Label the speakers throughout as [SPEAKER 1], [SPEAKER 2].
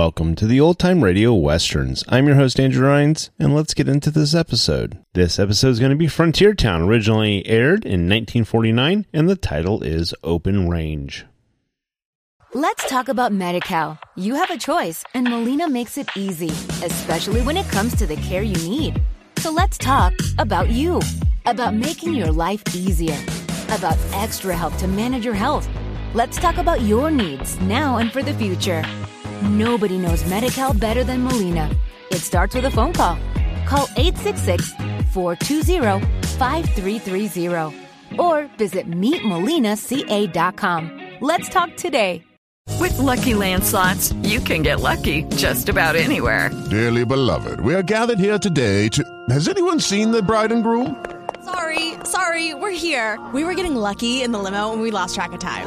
[SPEAKER 1] Welcome to the Old Time Radio Westerns. I'm your host, Andrew Rhynes, and let's get into this episode. This episode is going to be Frontier Town, originally aired in 1949, and the title is Open Range.
[SPEAKER 2] Let's talk about MediCal. You have a choice, and Molina makes it easy, especially when it comes to the care you need. So let's talk about you, about making your life easier, about extra help to manage your health. Let's talk about your needs now and for the future. Nobody knows MediCal better than Molina. It starts with a phone call. Call 866 420 5330 or visit meetmolinaca.com. Let's talk today.
[SPEAKER 3] With Lucky Land slots, you can get lucky just about anywhere.
[SPEAKER 4] Dearly beloved, we are gathered here today to. Has anyone seen the bride and groom?
[SPEAKER 5] Sorry, sorry, we're here. We were getting lucky in the limo and we lost track of time.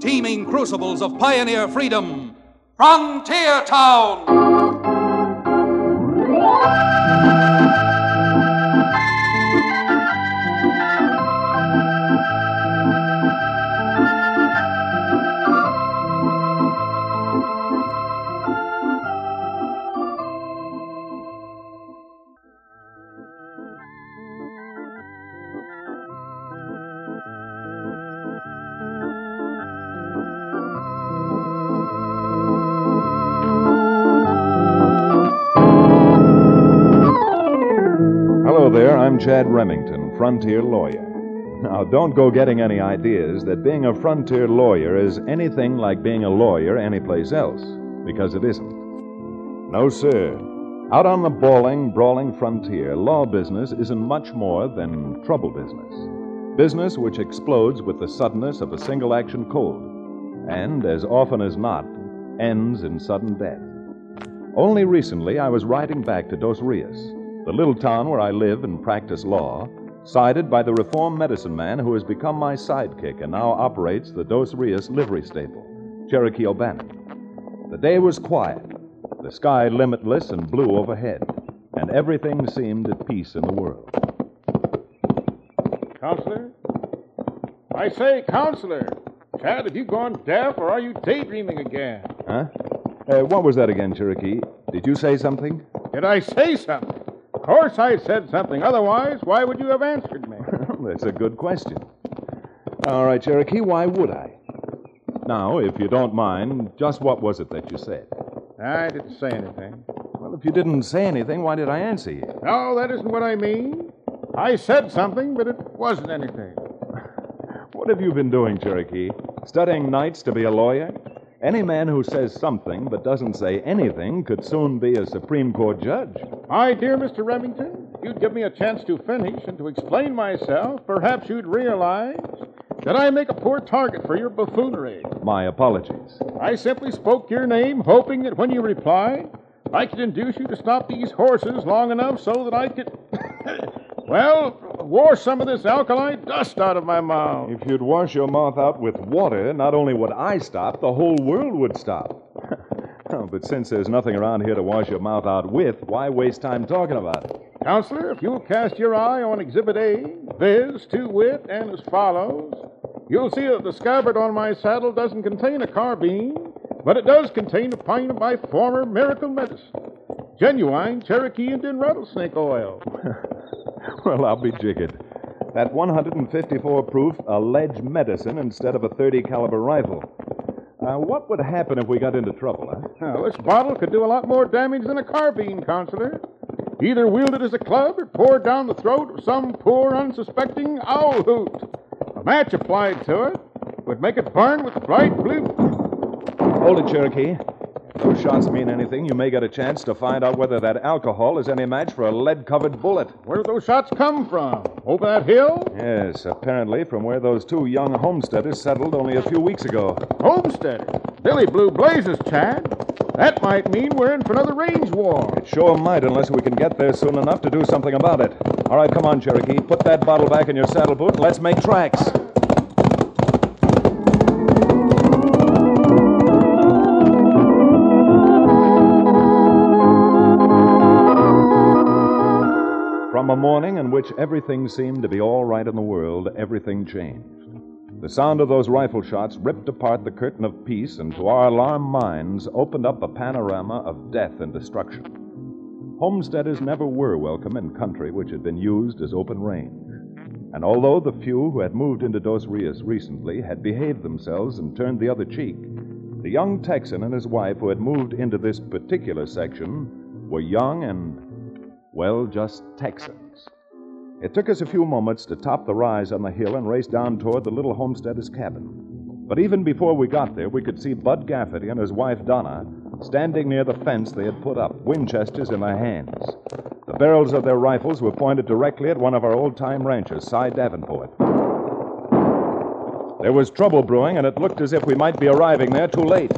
[SPEAKER 6] Teeming crucibles of pioneer freedom. Frontier Town!
[SPEAKER 7] I'm Chad Remington, Frontier Lawyer. Now, don't go getting any ideas that being a Frontier Lawyer is anything like being a lawyer anyplace else, because it isn't. No, sir. Out on the bawling, brawling frontier, law business isn't much more than trouble business. Business which explodes with the suddenness of a single action Colt, and, as often as not, ends in sudden death. Only recently I was riding back to Dos Rios, the little town where I live and practice law, sided by the reformed medicine man who has become my sidekick and now operates the Dos Rios livery stable, Cherokee O'Bannon. The day was quiet, the sky limitless and blue overhead, and everything seemed at peace in the world.
[SPEAKER 8] Counselor? I say, Counselor. Chad, have you gone deaf or are you daydreaming again?
[SPEAKER 7] Huh? Uh, what was that again, Cherokee? Did you say something?
[SPEAKER 8] Did I say something? Of course I said something. Otherwise, why would you have answered me?
[SPEAKER 7] That's a good question. All right, Cherokee, why would I? Now, if you don't mind, just what was it that you said?
[SPEAKER 8] I didn't say anything.
[SPEAKER 7] Well, if you didn't say anything, why did I answer you?
[SPEAKER 8] No, that isn't what I mean. I said something, but it wasn't anything.
[SPEAKER 7] What have you been doing, Cherokee? Studying nights to be a lawyer? Any man who says something but doesn't say anything could soon be a Supreme Court judge.
[SPEAKER 8] My dear Mr. Remington, if you'd give me a chance to finish and to explain myself, perhaps you'd realize that I make a poor target for your buffoonery.
[SPEAKER 7] My apologies.
[SPEAKER 8] I simply spoke your name, hoping that when you replied, I could induce you to stop these horses long enough so that I could. well, wash some of this alkali dust out of my mouth.
[SPEAKER 7] If you'd wash your mouth out with water, not only would I stop, the whole world would stop. oh, but since there's nothing around here to wash your mouth out with, why waste time talking about it?
[SPEAKER 8] Counselor, if you'll cast your eye on Exhibit A, viz., to wit, and as follows, you'll see that the scabbard on my saddle doesn't contain a carbine, but it does contain a pint of my former miracle medicine. Genuine Cherokee Indian rattlesnake oil.
[SPEAKER 7] well, I'll be jiggered. That 154 proof alleged medicine instead of a 30 caliber rifle. Uh, what would happen if we got into trouble, huh?
[SPEAKER 8] Now, this bottle could do a lot more damage than a carbine, Counselor. Either wield it as a club or pour it down the throat of some poor, unsuspecting owl hoot. A match applied to it would make it burn with bright blue.
[SPEAKER 7] Hold it, Cherokee. If those shots mean anything, you may get a chance to find out whether that alcohol is any match for a lead covered bullet.
[SPEAKER 8] Where did those shots come from? Over that hill?
[SPEAKER 7] Yes, apparently from where those two young homesteaders settled only a few weeks ago.
[SPEAKER 8] Homesteaders? Billy Blue Blazes, Chad. That might mean we're in for another range war.
[SPEAKER 7] It sure might, unless we can get there soon enough to do something about it. All right, come on, Cherokee. Put that bottle back in your saddle boot and let's make tracks. Morning in which everything seemed to be all right in the world, everything changed. The sound of those rifle shots ripped apart the curtain of peace and, to our alarmed minds, opened up a panorama of death and destruction. Homesteaders never were welcome in country which had been used as open range. And although the few who had moved into Dos Rios recently had behaved themselves and turned the other cheek, the young Texan and his wife who had moved into this particular section were young and, well, just Texans. It took us a few moments to top the rise on the hill and race down toward the little homesteader's cabin. But even before we got there, we could see Bud Gafferty and his wife Donna standing near the fence they had put up, Winchesters in their hands. The barrels of their rifles were pointed directly at one of our old time ranchers, Cy Davenport. There was trouble brewing, and it looked as if we might be arriving there too late.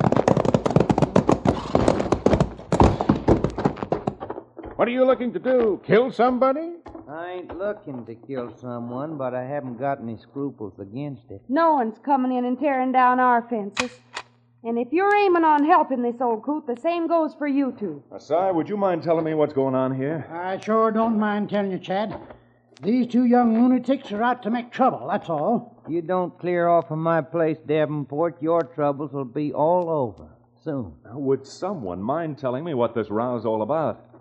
[SPEAKER 8] What are you looking to do? Kill somebody?
[SPEAKER 9] I ain't looking to kill someone, but I haven't got any scruples against it.
[SPEAKER 10] No one's coming in and tearing down our fences. And if you're aiming on helping this old coot, the same goes for you two.
[SPEAKER 7] Uh, Cy, would you mind telling me what's going on here?
[SPEAKER 11] I sure don't mind telling you, Chad. These two young lunatics are out to make trouble, that's all.
[SPEAKER 9] You don't clear off of my place, Davenport, your troubles will be all over soon.
[SPEAKER 7] Now, would someone mind telling me what this row's all about?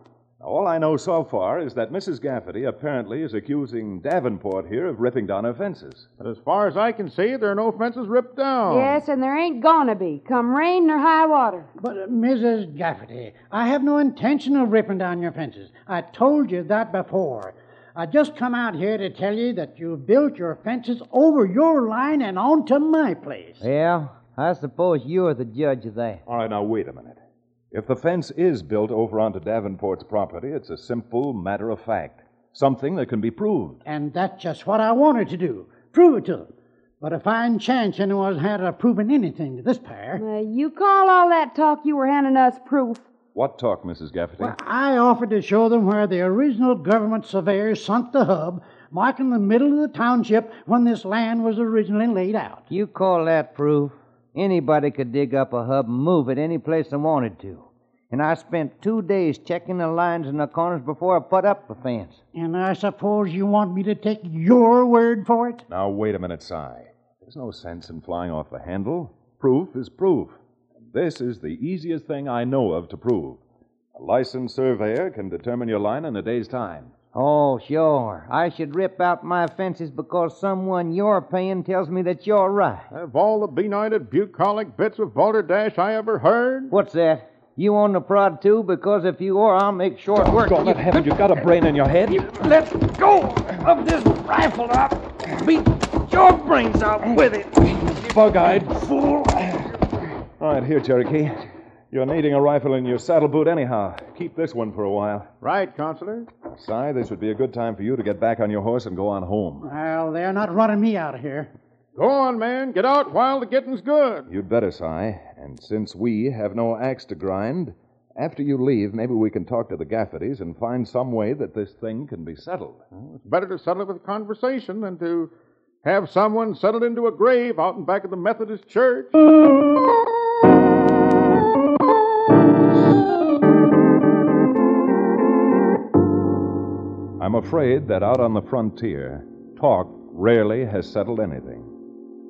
[SPEAKER 7] All I know so far is that Mrs. Gafferty apparently is accusing Davenport here of ripping down her fences.
[SPEAKER 8] But as far as I can see, there are no fences ripped down.
[SPEAKER 10] Yes, and there ain't gonna be, come rain or high water.
[SPEAKER 11] But, uh, Mrs. Gafferty, I have no intention of ripping down your fences. I told you that before. I just come out here to tell you that you've built your fences over your line and onto my place.
[SPEAKER 9] Yeah, I suppose you're the judge of that.
[SPEAKER 7] All right, now, wait a minute. If the fence is built over onto Davenport's property, it's a simple matter of fact. Something that can be proved.
[SPEAKER 11] And that's just what I wanted to do. Prove it to them. But a fine chance anyone's had of proving anything to this pair.
[SPEAKER 10] Uh, you call all that talk you were handing us proof?
[SPEAKER 7] What talk, Mrs. Gafferty?
[SPEAKER 11] Well, I offered to show them where the original government surveyors sunk the hub, marking the middle of the township when this land was originally laid out.
[SPEAKER 9] You call that proof? Anybody could dig up a hub and move it any place they wanted to. And I spent two days checking the lines and the corners before I put up the fence.
[SPEAKER 11] And I suppose you want me to take your word for it?
[SPEAKER 7] Now, wait a minute, Si. There's no sense in flying off the handle. Proof is proof. And this is the easiest thing I know of to prove. A licensed surveyor can determine your line in a day's time.
[SPEAKER 9] Oh, sure. I should rip out my fences because someone you're paying tells me that you're right.
[SPEAKER 8] Of all the benighted, bucolic bits of balderdash I ever heard.
[SPEAKER 9] What's that? You on the prod too? Because if you are, I'll make short work.
[SPEAKER 7] God,
[SPEAKER 9] you...
[SPEAKER 7] heaven, you've got a brain in your head.
[SPEAKER 9] You let go of this rifle up. Beat your brains out with it.
[SPEAKER 7] Bug-eyed
[SPEAKER 9] fool.
[SPEAKER 7] All right, here, Cherokee. You're needing a rifle in your saddle boot anyhow. Keep this one for a while.
[SPEAKER 8] Right, Counselor.
[SPEAKER 7] Si, this would be a good time for you to get back on your horse and go on home.
[SPEAKER 11] Well, they're not running me out of here.
[SPEAKER 8] Go on, man. Get out while the getting's good.
[SPEAKER 7] You'd better, Si. And since we have no axe to grind, after you leave, maybe we can talk to the Gaffertys and find some way that this thing can be settled.
[SPEAKER 8] Well, it's better to settle it with conversation than to have someone settled into a grave out in back of the Methodist church.
[SPEAKER 7] I'm afraid that out on the frontier, talk rarely has settled anything.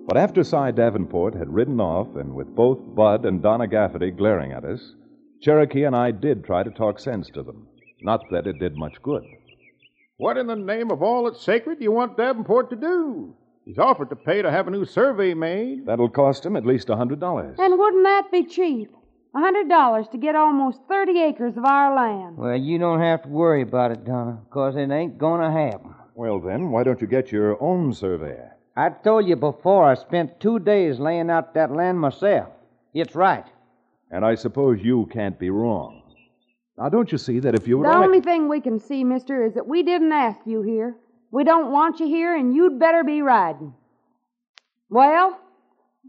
[SPEAKER 7] But after Si Davenport had ridden off, and with both Bud and Donna Gafferty glaring at us, Cherokee and I did try to talk sense to them. Not that it did much good.
[SPEAKER 8] What in the name of all that's sacred do you want Davenport to do? He's offered to pay to have a new survey made.
[SPEAKER 7] That'll cost him at least a hundred dollars.
[SPEAKER 10] And wouldn't that be cheap? A hundred dollars to get almost thirty acres of our land.
[SPEAKER 9] Well, you don't have to worry about it, Donna, because it ain't going to happen.
[SPEAKER 7] Well, then, why don't you get your own surveyor?
[SPEAKER 9] I told you before I spent two days laying out that land myself. It's right.
[SPEAKER 7] And I suppose you can't be wrong. Now, don't you see that if you would
[SPEAKER 10] The
[SPEAKER 7] only-
[SPEAKER 10] only thing we can see, mister, is that we didn't ask you here. We don't want you here, and you'd better be riding. Well,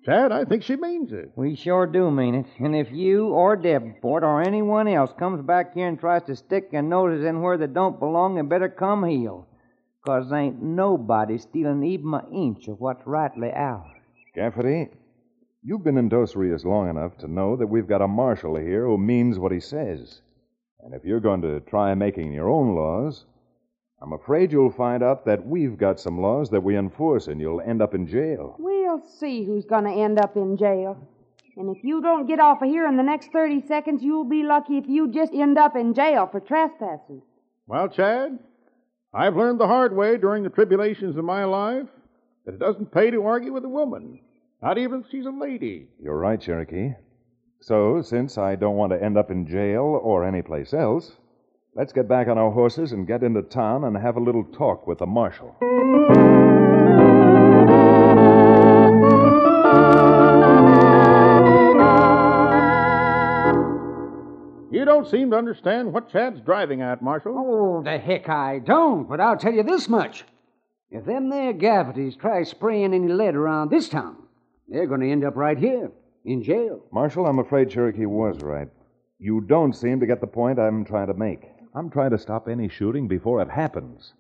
[SPEAKER 8] Chad, I think she means it.
[SPEAKER 9] We sure do mean it. And if you or Davenport or anyone else comes back here and tries to stick their noses in where they don't belong, they better come heeled. 'Cause ain't nobody stealing even an inch of what's rightly ours.
[SPEAKER 7] Gafferty, you've been in Dos Rios long enough to know that we've got a marshal here who means what he says. And if you're going to try making your own laws, I'm afraid you'll find out that we've got some laws that we enforce and you'll end up in jail.
[SPEAKER 10] we'll see who's going to end up in jail. And if you don't get off of here in the next 30 seconds, you'll be lucky if you just end up in jail for trespassing.
[SPEAKER 8] Well, Chad, I've learned the hard way during the tribulations of my life that it doesn't pay to argue with a woman, not even if she's a lady.
[SPEAKER 7] You're right, Cherokee. So, since I don't want to end up in jail or anyplace else, let's get back on our horses and get into town and have a little talk with the marshal.
[SPEAKER 8] Don't seem to understand what Chad's driving at, Marshal.
[SPEAKER 12] Oh, the heck I don't, but I'll tell you this much. If them there Gaffertys try spraying any lead around this town, they're going to end up right here, in jail.
[SPEAKER 7] Marshal, I'm afraid Cherokee was right. You don't seem to get the point I'm trying to make. I'm trying to stop any shooting before it happens.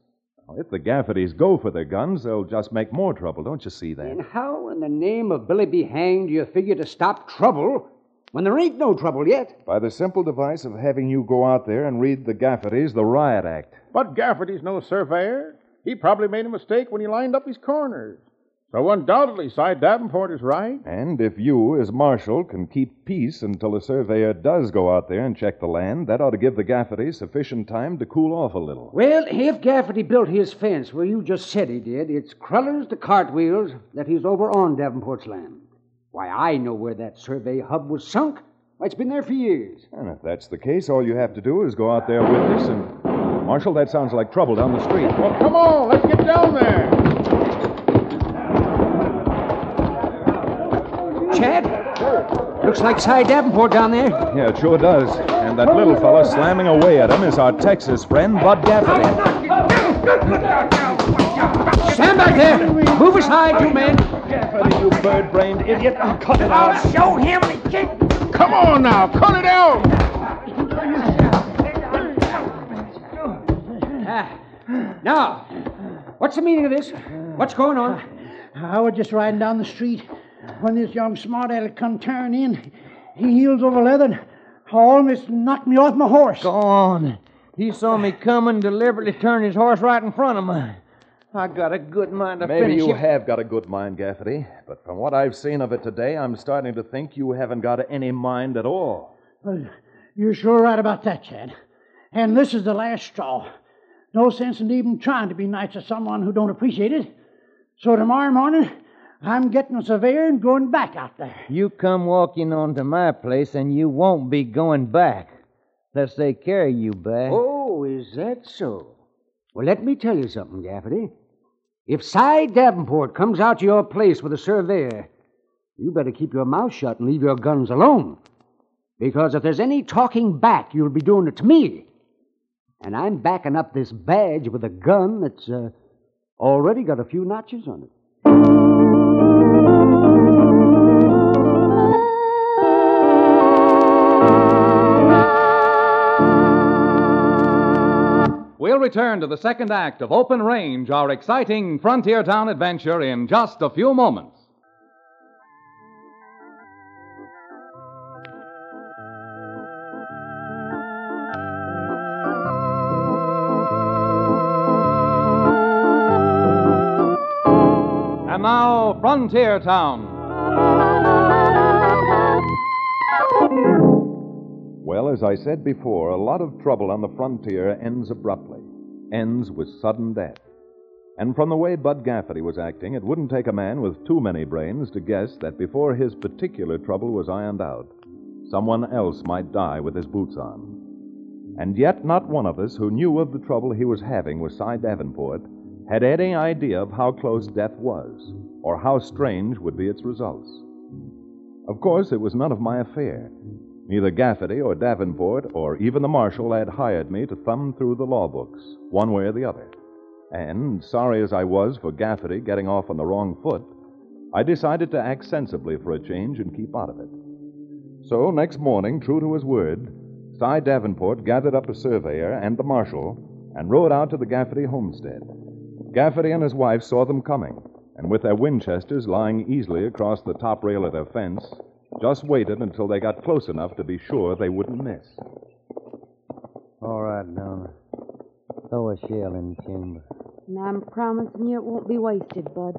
[SPEAKER 7] Now, if the Gaffertys go for their guns, they'll just make more trouble. Don't you see that?
[SPEAKER 12] And how in the name of Billy be hanged do you figure to stop trouble when there ain't no trouble yet?
[SPEAKER 7] By the simple device of having you go out there and read the Gaffertys the riot act.
[SPEAKER 8] But Gafferty's no surveyor. He probably made a mistake when he lined up his corners. So undoubtedly, Si Davenport is right.
[SPEAKER 7] And if you, as marshal, can keep peace until the surveyor does go out there and check the land, that ought to give the Gaffertys sufficient time to cool off a little.
[SPEAKER 12] Well, if Gafferty built his fence where you just said he did, it's Crullers to Cartwheels that he's over on Davenport's land. Why, I know where that survey hub was sunk. Why, it's been there for years.
[SPEAKER 7] And if that's the case, all you have to do is go out there with us and. Marshal, that sounds like trouble down the street.
[SPEAKER 8] Well, come on, let's get down there.
[SPEAKER 12] Chad? Looks like Cy Davenport down there.
[SPEAKER 7] Yeah, it sure does. And that little fella slamming away at him is our Texas friend, Bud Gafferty.
[SPEAKER 12] Stand back there! Move aside, you men!
[SPEAKER 7] Gafferty, you bird brained idiot. I'll cut it out.
[SPEAKER 12] I'll show him the kick!
[SPEAKER 8] Come on now, cut it out.
[SPEAKER 12] Ah. Now, what's the meaning of this? What's going on?
[SPEAKER 11] I was just riding down the street when this young smart aleck come tearing in. He heels over leather. almost knocked me off my horse.
[SPEAKER 9] Go on. He saw me coming, deliberately turned his horse right in front of mine. I got a good mind to
[SPEAKER 7] Maybe
[SPEAKER 9] finish
[SPEAKER 7] you
[SPEAKER 9] him.
[SPEAKER 7] have got a good mind, Gafferty, but from what I've seen of it today, I'm starting to think you haven't got any mind at all.
[SPEAKER 11] Well, you're sure right about that, Chad. And this is the last straw. No sense in even trying to be nice to someone who don't appreciate it. So tomorrow morning, I'm getting a surveyor and going back out there.
[SPEAKER 9] You come walking on to my place, and you won't be going back. Unless they carry you back.
[SPEAKER 12] Oh, is that so? Well, let me tell you something, Gafferty. If Cy Davenport comes out to your place with a surveyor, you better keep your mouth shut and leave your guns alone. Because if there's any talking back, you'll be doing it to me. And I'm backing up this badge with a gun that's uh, already got a few notches on it.
[SPEAKER 6] Return to the second act of Open Range, our exciting frontier town adventure, in just a few moments. And now, Frontier Town.
[SPEAKER 7] Well, as I said before, a lot of trouble on the frontier ends abruptly, ends with sudden death. And from the way Bud Gafferty was acting, it wouldn't take a man with too many brains to guess that before his particular trouble was ironed out, someone else might die with his boots on. And yet, not one of us who knew of the trouble he was having with Cy Davenport had any idea of how close death was, or how strange would be its results. Of course, it was none of my affair. Neither Gafferty or Davenport or even the marshal had hired me to thumb through the law books, one way or the other. And, sorry as I was for Gafferty getting off on the wrong foot, I decided to act sensibly for a change and keep out of it. So, next morning, true to his word, Cy Davenport gathered up a surveyor and the marshal and rode out to the Gafferty homestead. Gafferty and his wife saw them coming, and with their Winchesters lying easily across the top rail of their fence, just waited until they got close enough to be sure they wouldn't miss.
[SPEAKER 9] All right, Donna. Throw a shell in the chamber.
[SPEAKER 10] And I'm promising you it won't be wasted, Bud.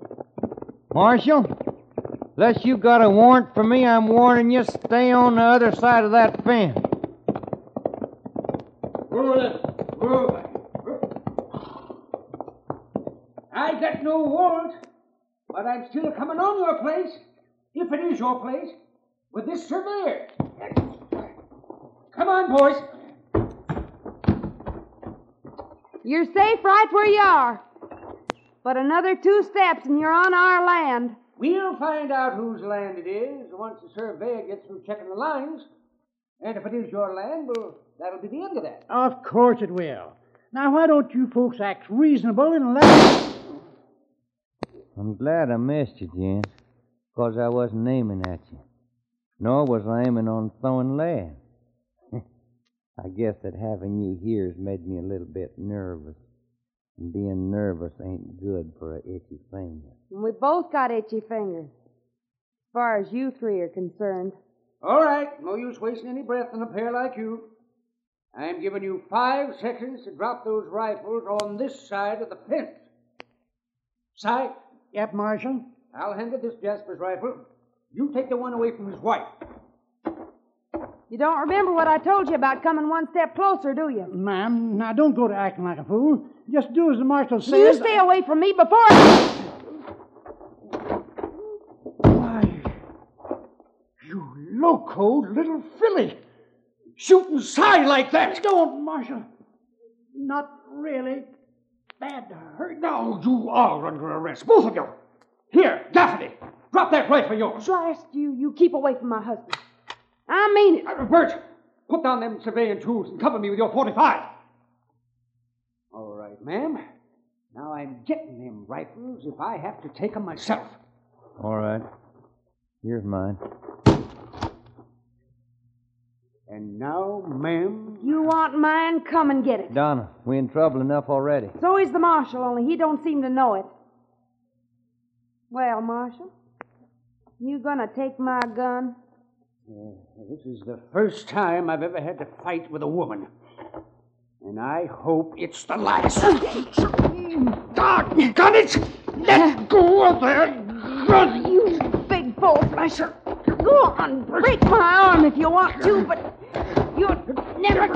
[SPEAKER 9] Marshal, unless you got a warrant for me, I'm warning you stay on the other side of that fence.
[SPEAKER 12] I got no warrant, but I'm still coming on your place, if it is your place, with this surveyor. Come on, boys.
[SPEAKER 10] You're safe right where you are. But another two steps and you're on our land.
[SPEAKER 12] We'll find out whose land it is once the surveyor gets through checking the lines. And if it is your land, well, that'll be the end of that.
[SPEAKER 11] Of course it will. Now, why don't you folks act reasonable and let.
[SPEAKER 9] I'm glad I missed you, Jen, because I wasn't aiming at you. Nor was I aiming on throwing lead. I guess that having you here's made me a little bit nervous. And being nervous ain't good for a itchy finger.
[SPEAKER 10] And we both got itchy fingers. As far as you three are concerned.
[SPEAKER 12] All right, no use wasting any breath on a pair like you. I'm giving you five seconds to drop those rifles on this side of the fence. Cy?
[SPEAKER 11] Yep, Marshal.
[SPEAKER 12] I'll handle this Jasper's rifle. You take the one away from his wife.
[SPEAKER 10] You don't remember what I told you about coming one step closer, do you?
[SPEAKER 11] Ma'am, now don't go to acting like a fool. Just do as the marshal says.
[SPEAKER 10] You stay away from me before I... Why.
[SPEAKER 12] You loco little filly. Shooting Cy like that.
[SPEAKER 11] Don't, Marshal. Not really. Bad to hurt.
[SPEAKER 12] Now you are under arrest, both of you. Here, Daphne, drop that rifle of yours.
[SPEAKER 10] Blast you. You keep away from my husband. I mean it.
[SPEAKER 12] Uh, Bert, put down them surveying tools and cover me with your 45. All right, ma'am. Now I'm getting them rifles if I have to take 'em myself.
[SPEAKER 9] All right. Here's mine.
[SPEAKER 12] And now, ma'am.
[SPEAKER 10] You want mine? Come and get it.
[SPEAKER 9] Donna, we're in trouble enough already.
[SPEAKER 10] So is the marshal, only he don't seem to know it. Well, Marshal, you gonna take my gun?
[SPEAKER 12] Uh, this is the first time I've ever had to fight with a woman. And I hope it's the last. Doggone it! Let go of that gun!
[SPEAKER 10] You big bull flusher. Go on, break my arm if you want to, but you're never.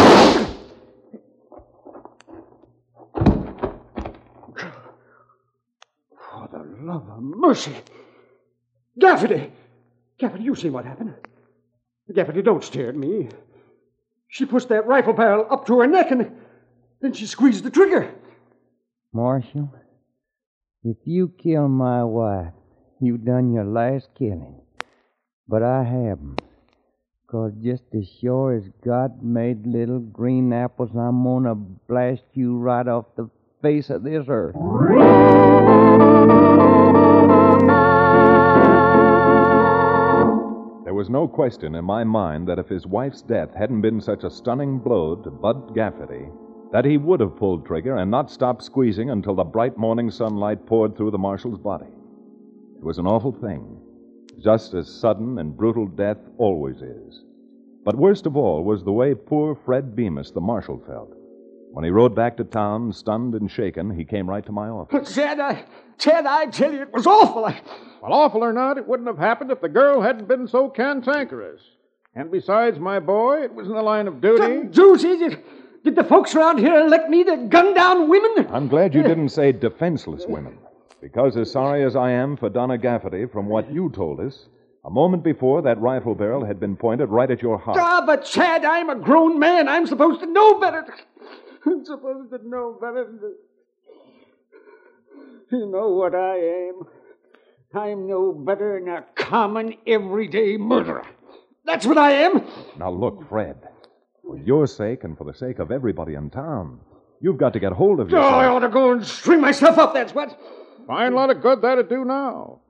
[SPEAKER 12] For the love of mercy! Gaffney! Gaffney, you seen what happened? Gaffney, don't stare at me. She pushed that rifle barrel up to her neck and then she squeezed the trigger.
[SPEAKER 9] Marshal, if you kill my wife, you done your last killing. But I haven't. Cause just as sure as God made little green apples, I'm gonna blast you right off the face of this earth.
[SPEAKER 7] Was no question in my mind that if his wife's death hadn't been such a stunning blow to Bud Gafferty, that he would have pulled trigger and not stopped squeezing until the bright morning sunlight poured through the marshal's body. It was an awful thing, just as sudden and brutal death always is. But worst of all was the way poor Fred Bemis, the marshal, felt. When he rode back to town, stunned and shaken, he came right to my office.
[SPEAKER 12] Ted, I, Ted, I tell you, it was awful. I,
[SPEAKER 8] Well, awful or not, it wouldn't have happened if the girl hadn't been so cantankerous. And besides, my boy, it was in the line of duty.
[SPEAKER 12] Duty? Did, did the folks around here elect me to gun down women?
[SPEAKER 7] I'm glad you didn't say defenseless women, because as sorry as I am for Donna Gafferty from what you told us, a moment before that rifle barrel had been pointed right at your heart.
[SPEAKER 12] Ah, but Chad, I'm a grown man. I'm supposed to know better. I'm supposed to know better. You know what I am? I'm no better than a common, everyday murderer. That's what I am.
[SPEAKER 7] Now look, Fred, for your sake and for the sake of everybody in town, you've got to get hold of yourself.
[SPEAKER 12] Oh,
[SPEAKER 7] yourself.
[SPEAKER 12] I ought to go and string myself up, that's what.
[SPEAKER 8] Fine lot of good that'd do now.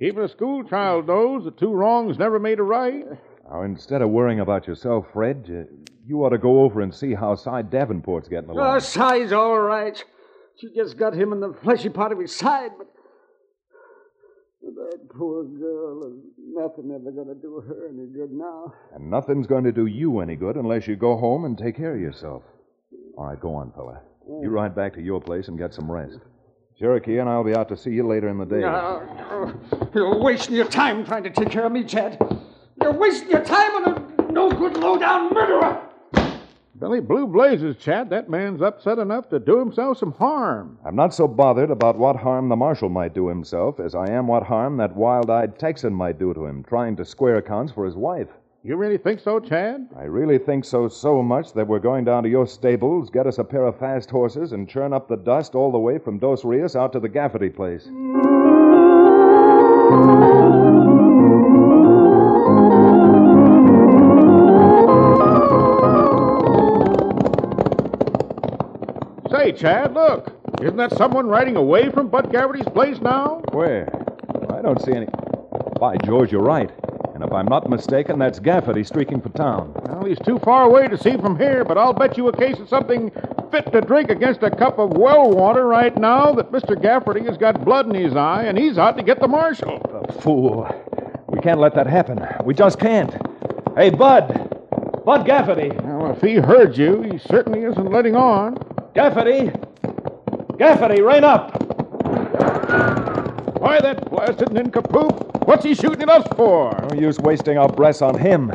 [SPEAKER 8] Even a school child knows that two wrongs never made a right.
[SPEAKER 7] Now, instead of worrying about yourself, Fred, you ought to go over and see how Cy Davenport's getting along.
[SPEAKER 12] Oh, Cy's all right. She just got him in the fleshy part of his side, but that poor girl is nothing ever going to do her any good now.
[SPEAKER 7] And nothing's going to do you any good unless you go home and take care of yourself. All right, go on, fella. You ride back to your place and get some rest. Cherokee and I'll be out to see you later in the day.
[SPEAKER 12] No, no. You're wasting your time trying to take care of me, Chad. You're wasting your time on a no good low down murderer.
[SPEAKER 8] Billy Blue Blazes, Chad, that man's upset enough to do himself some harm.
[SPEAKER 7] I'm not so bothered about what harm the marshal might do himself as I am what harm that wild eyed Texan might do to him, trying to square accounts for his wife.
[SPEAKER 8] You really think so, Chad?
[SPEAKER 7] I really think so so much that we're going down to your stables, get us a pair of fast horses, and churn up the dust all the way from Dos Rios out to the Gafferty place.
[SPEAKER 8] Say, Chad, look. Isn't that someone riding away from Bud Gafferty's place now?
[SPEAKER 7] Where? I don't see any. By George, you're right. And if I'm not mistaken, that's Gafferty streaking for town.
[SPEAKER 8] Well, he's too far away to see from here, but I'll bet you a case of something fit to drink against a cup of well water right now that Mr. Gafferty has got blood in his eye and he's out to get the marshal.
[SPEAKER 7] Fool. We can't let that happen. We just can't. Hey, Bud. Bud Gafferty.
[SPEAKER 8] Well, if he heard you, he certainly isn't letting on.
[SPEAKER 7] Gafferty. Gafferty, rein up.
[SPEAKER 8] Why, that blasted nincompoop. What's he shooting at us for?
[SPEAKER 7] No use wasting our breaths on him.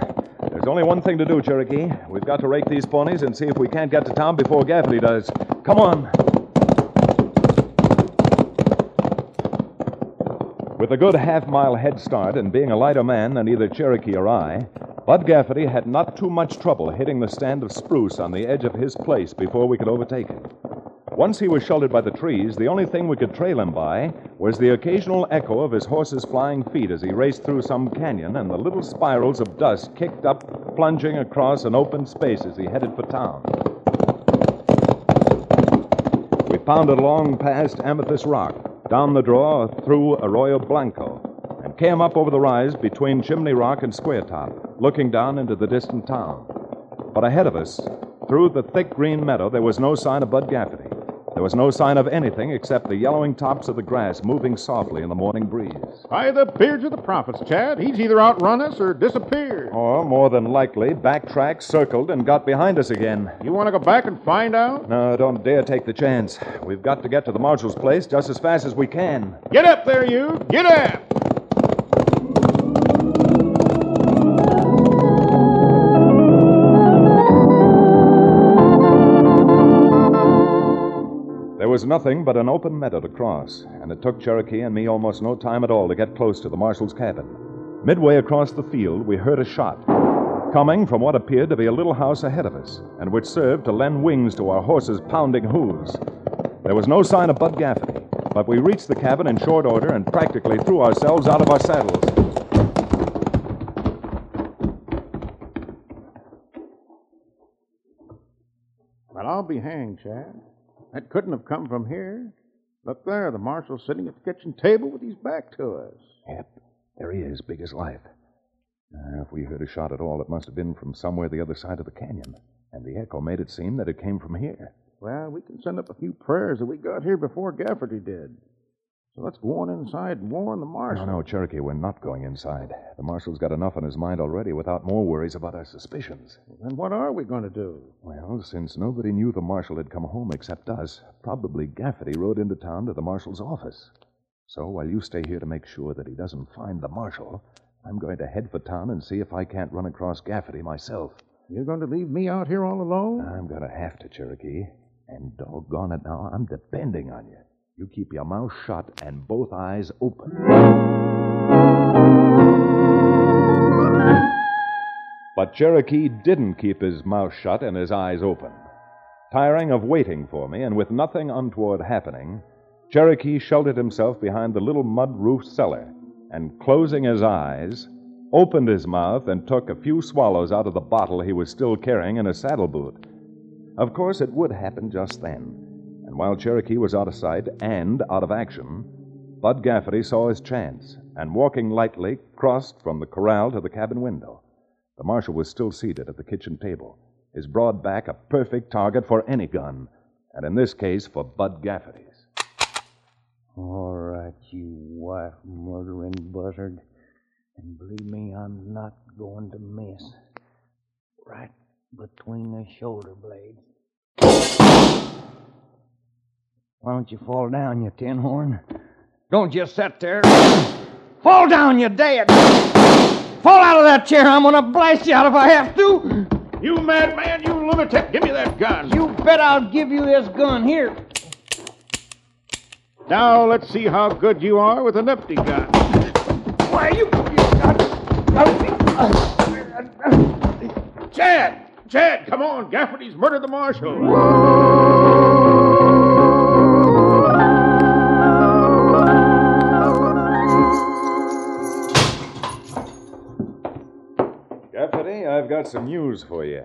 [SPEAKER 7] There's only one thing to do, Cherokee. We've got to rake these ponies and see if we can't get to town before Gafferty does. Come on. With a good half mile head start and being a lighter man than either Cherokee or I, Bud Gafferty had not too much trouble hitting the stand of spruce on the edge of his place before we could overtake him. Once he was sheltered by the trees, the only thing we could trail him by was the occasional echo of his horse's flying feet as he raced through some canyon and the little spirals of dust kicked up, plunging across an open space as he headed for town. We pounded along past Amethyst Rock, down the draw through Arroyo Blanco, and came up over the rise between Chimney Rock and Square Top, looking down into the distant town. But ahead of us, through the thick green meadow, there was no sign of Bud Gafferty. There was no sign of anything except the yellowing tops of the grass moving softly in the morning breeze.
[SPEAKER 8] By the beards of the prophets, Chad, he's either outrun us or disappeared.
[SPEAKER 7] Or, more than likely, backtracked, circled, and got behind us again.
[SPEAKER 8] You want to go back and find out?
[SPEAKER 7] No, don't dare take the chance. We've got to get to the marshal's place just as fast as we can.
[SPEAKER 8] Get up there, you! Get up!
[SPEAKER 7] Was nothing but an open meadow to cross, and it took Cherokee and me almost no time at all to get close to the marshal's cabin. Midway across the field, we heard a shot, coming from what appeared to be a little house ahead of us, and which served to lend wings to our horses' pounding hooves. There was no sign of Bud Gaffney, but we reached the cabin in short order and practically threw ourselves out of our saddles.
[SPEAKER 8] Well, I'll be hanged, Chad. That couldn't have come from here. Look there, the marshal's sitting at the kitchen table with his back to us.
[SPEAKER 7] Yep, there he is, big as life. Uh, if we heard a shot at all, it must have been from somewhere the other side of the canyon. And the echo made it seem that it came from here.
[SPEAKER 8] Well, we can send up a few prayers that we got here before Gafferty did. So let's go on inside and warn the marshal.
[SPEAKER 7] No, no, Cherokee, we're not going inside. The marshal's got enough on his mind already without more worries about our suspicions.
[SPEAKER 8] Then what are we going to do?
[SPEAKER 7] Well, since nobody knew the marshal had come home except us, probably Gafferty rode into town to the marshal's office. So while you stay here to make sure that he doesn't find the marshal, I'm going to head for town and see if I can't run across Gafferty myself.
[SPEAKER 8] You're going to leave me out here all alone?
[SPEAKER 7] I'm going to have to, Cherokee. And doggone it now, I'm depending on you. You keep your mouth shut and both eyes open. But Cherokee didn't keep his mouth shut and his eyes open. Tiring of waiting for me, and with nothing untoward happening, Cherokee sheltered himself behind the little mud roofed cellar and, closing his eyes, opened his mouth and took a few swallows out of the bottle he was still carrying in his saddle boot. Of course, it would happen just then. And while Cherokee was out of sight and out of action, Bud Gafferty saw his chance and, walking lightly, crossed from the corral to the cabin window. The marshal was still seated at the kitchen table, his broad back a perfect target for any gun, and in this case for Bud Gafferty's.
[SPEAKER 9] All right, you wife murdering buzzard. And believe me, I'm not going to miss. Right between the shoulder blades. Why don't you fall down, you tin horn? Don't just sit there. fall down, you dead! Fall out of that chair. I'm going to blast you out if I have to.
[SPEAKER 8] You madman, you lunatic. Give me that gun.
[SPEAKER 9] You bet I'll give you this gun. Here.
[SPEAKER 8] Now let's see how good you are with an empty gun.
[SPEAKER 9] Why, you.
[SPEAKER 8] Chad! Chad, come on. Gafferty's murdered the marshal.
[SPEAKER 7] Gafferty, I've got some news for you.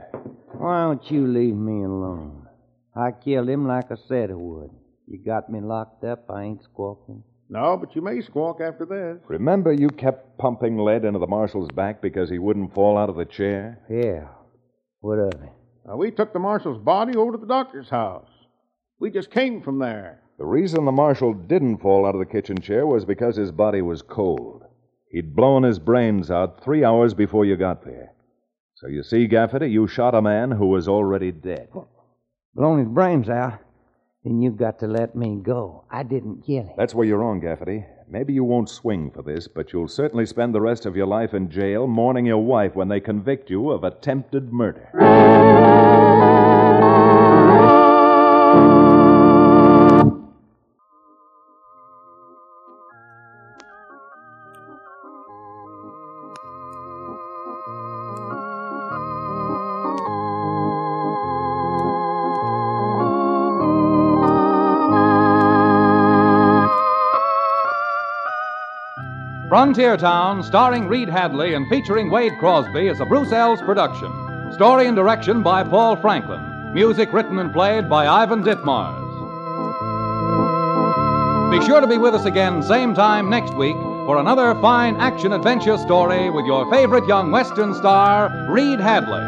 [SPEAKER 9] Why don't you leave me alone? I killed him like I said I would. You got me locked up. I ain't squawking.
[SPEAKER 8] No, but you may squawk after this.
[SPEAKER 7] Remember you kept pumping lead into the marshal's back because he wouldn't fall out of the chair?
[SPEAKER 9] Yeah. What of it?
[SPEAKER 8] Now, we took the marshal's body over to the doctor's house. We just came from there.
[SPEAKER 7] The reason the marshal didn't fall out of the kitchen chair was because his body was cold. He'd blown his brains out three hours before you got there. So you see, Gafferty, you shot a man who was already dead.
[SPEAKER 9] Blown his brains out? Then you've got to let me go. I didn't kill him.
[SPEAKER 7] That's where you're wrong, Gafferty. Maybe you won't swing for this, but you'll certainly spend the rest of your life in jail mourning your wife when they convict you of attempted murder.
[SPEAKER 6] Frontier Town, starring Reed Hadley and featuring Wade Crosby, is a Bruce Eells production. Story and direction by Paul Franklin. Music written and played by Ivan Ditmars. Be sure to be with us again, same time next week, for another fine action adventure story with your favorite young Western star, Reed Hadley.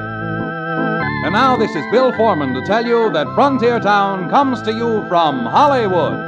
[SPEAKER 6] And now this is Bill Foreman to tell you that Frontier Town comes to you from Hollywood.